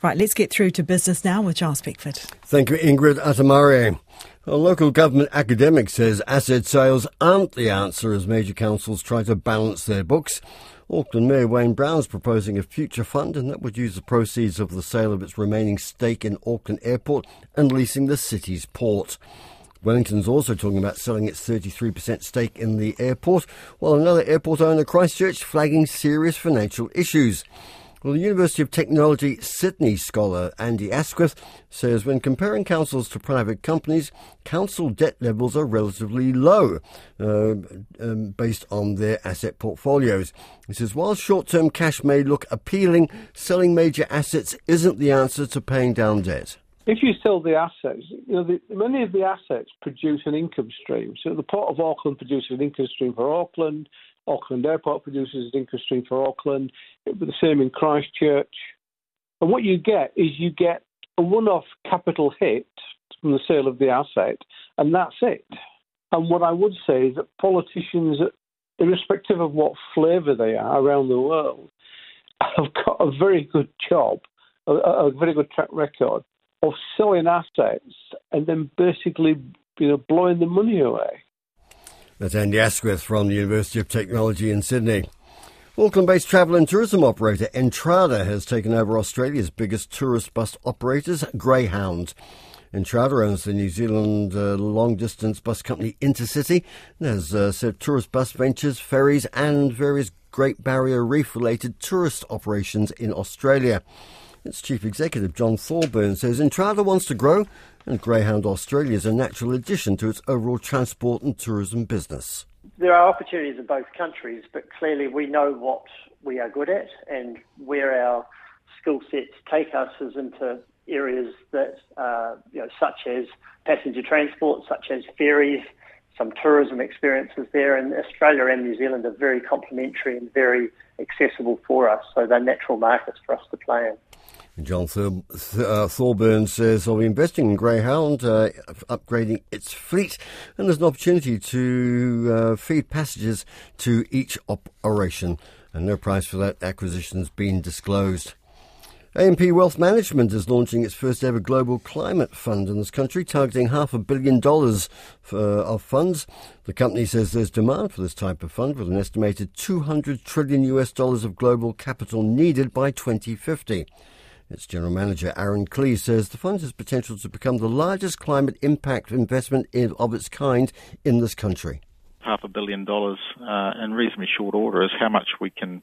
Right, let's get through to business now with Charles Pickford. Thank you, Ingrid Atamari. A local government academic says asset sales aren't the answer as major councils try to balance their books. Auckland Mayor Wayne Brown is proposing a future fund, and that would use the proceeds of the sale of its remaining stake in Auckland Airport and leasing the city's port. Wellington's also talking about selling its 33% stake in the airport, while another airport owner, Christchurch, flagging serious financial issues. Well, the University of Technology Sydney scholar Andy Asquith says when comparing councils to private companies, council debt levels are relatively low uh, um, based on their asset portfolios. He says while short term cash may look appealing, selling major assets isn't the answer to paying down debt. If you sell the assets, you know, the, many of the assets produce an income stream. So the Port of Auckland produces an income stream for Auckland. Auckland Airport produces an income stream for Auckland. It be the same in Christchurch. And what you get is you get a one-off capital hit from the sale of the asset, and that's it. And what I would say is that politicians, irrespective of what flavour they are around the world, have got a very good job, a, a very good track record of selling assets and then basically you know blowing the money away. That's Andy Asquith from the University of Technology in Sydney. Auckland-based travel and tourism operator Entrada has taken over Australia's biggest tourist bus operators, Greyhound. Entrada owns the New Zealand uh, long-distance bus company Intercity and has uh, tourist bus ventures, ferries and various Great Barrier Reef-related tourist operations in Australia. Its chief executive, John Thorburn, says Entrada wants to grow and Greyhound Australia is a natural addition to its overall transport and tourism business. There are opportunities in both countries, but clearly we know what we are good at and where our skill sets take us is into areas that, uh, you know, such as passenger transport, such as ferries, some tourism experiences there, and Australia and New Zealand are very complementary and very accessible for us, so they're natural markets for us to play in. John Thor- uh, Thorburn says I'll be investing in Greyhound, uh, upgrading its fleet, and there's an opportunity to uh, feed passengers to each operation. And no price for that acquisition has been disclosed. AMP Wealth Management is launching its first ever global climate fund in this country, targeting half a billion dollars for, of funds. The company says there's demand for this type of fund, with an estimated 200 trillion US dollars of global capital needed by 2050. Its general manager, Aaron Klee, says the fund has potential to become the largest climate impact investment in, of its kind in this country half a billion dollars uh, in reasonably short order is how much we can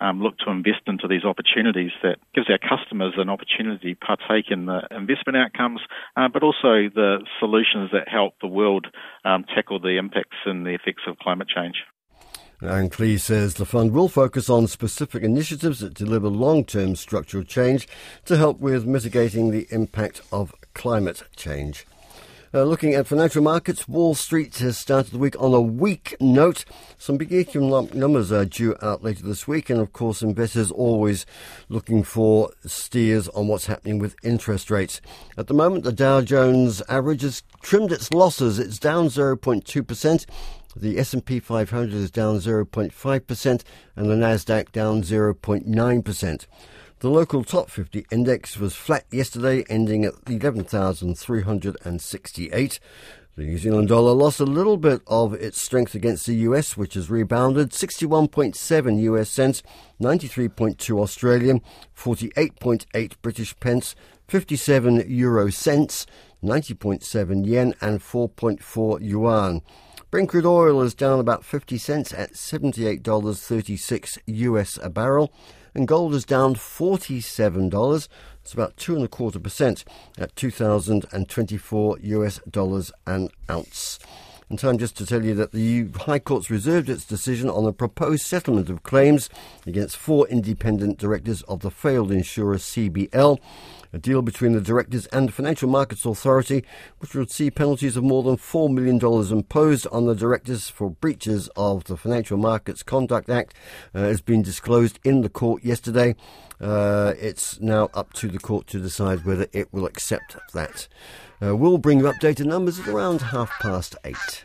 um, look to invest into these opportunities that gives our customers an opportunity to partake in the investment outcomes, uh, but also the solutions that help the world um, tackle the impacts and the effects of climate change. Aaron Klee says the fund will focus on specific initiatives that deliver long term structural change to help with mitigating the impact of climate change. Uh, looking at financial markets, Wall Street has started the week on a weak note. Some big economic numbers are due out later this week, and of course, investors always looking for steers on what's happening with interest rates. At the moment, the Dow Jones average has trimmed its losses. It's down 0.2%. The S&P 500 is down 0.5% and the Nasdaq down 0.9%. The local top 50 index was flat yesterday, ending at 11,368. The New Zealand dollar lost a little bit of its strength against the US, which has rebounded 61.7 US cents, 93.2 Australian, 48.8 British pence, 57 euro cents, 90.7 yen, and 4.4 yuan. Brent crude oil is down about 50 cents at $78.36 US a barrel, and gold is down $47. It's about two and a quarter percent at 2,024 US dollars an ounce. And time just to tell you that the High Court's reserved its decision on a proposed settlement of claims against four independent directors of the failed insurer CBL a deal between the directors and the Financial Markets Authority, which would see penalties of more than $4 million imposed on the directors for breaches of the Financial Markets Conduct Act, uh, has been disclosed in the court yesterday. Uh, it's now up to the court to decide whether it will accept that. Uh, we'll bring you updated numbers at around half past eight.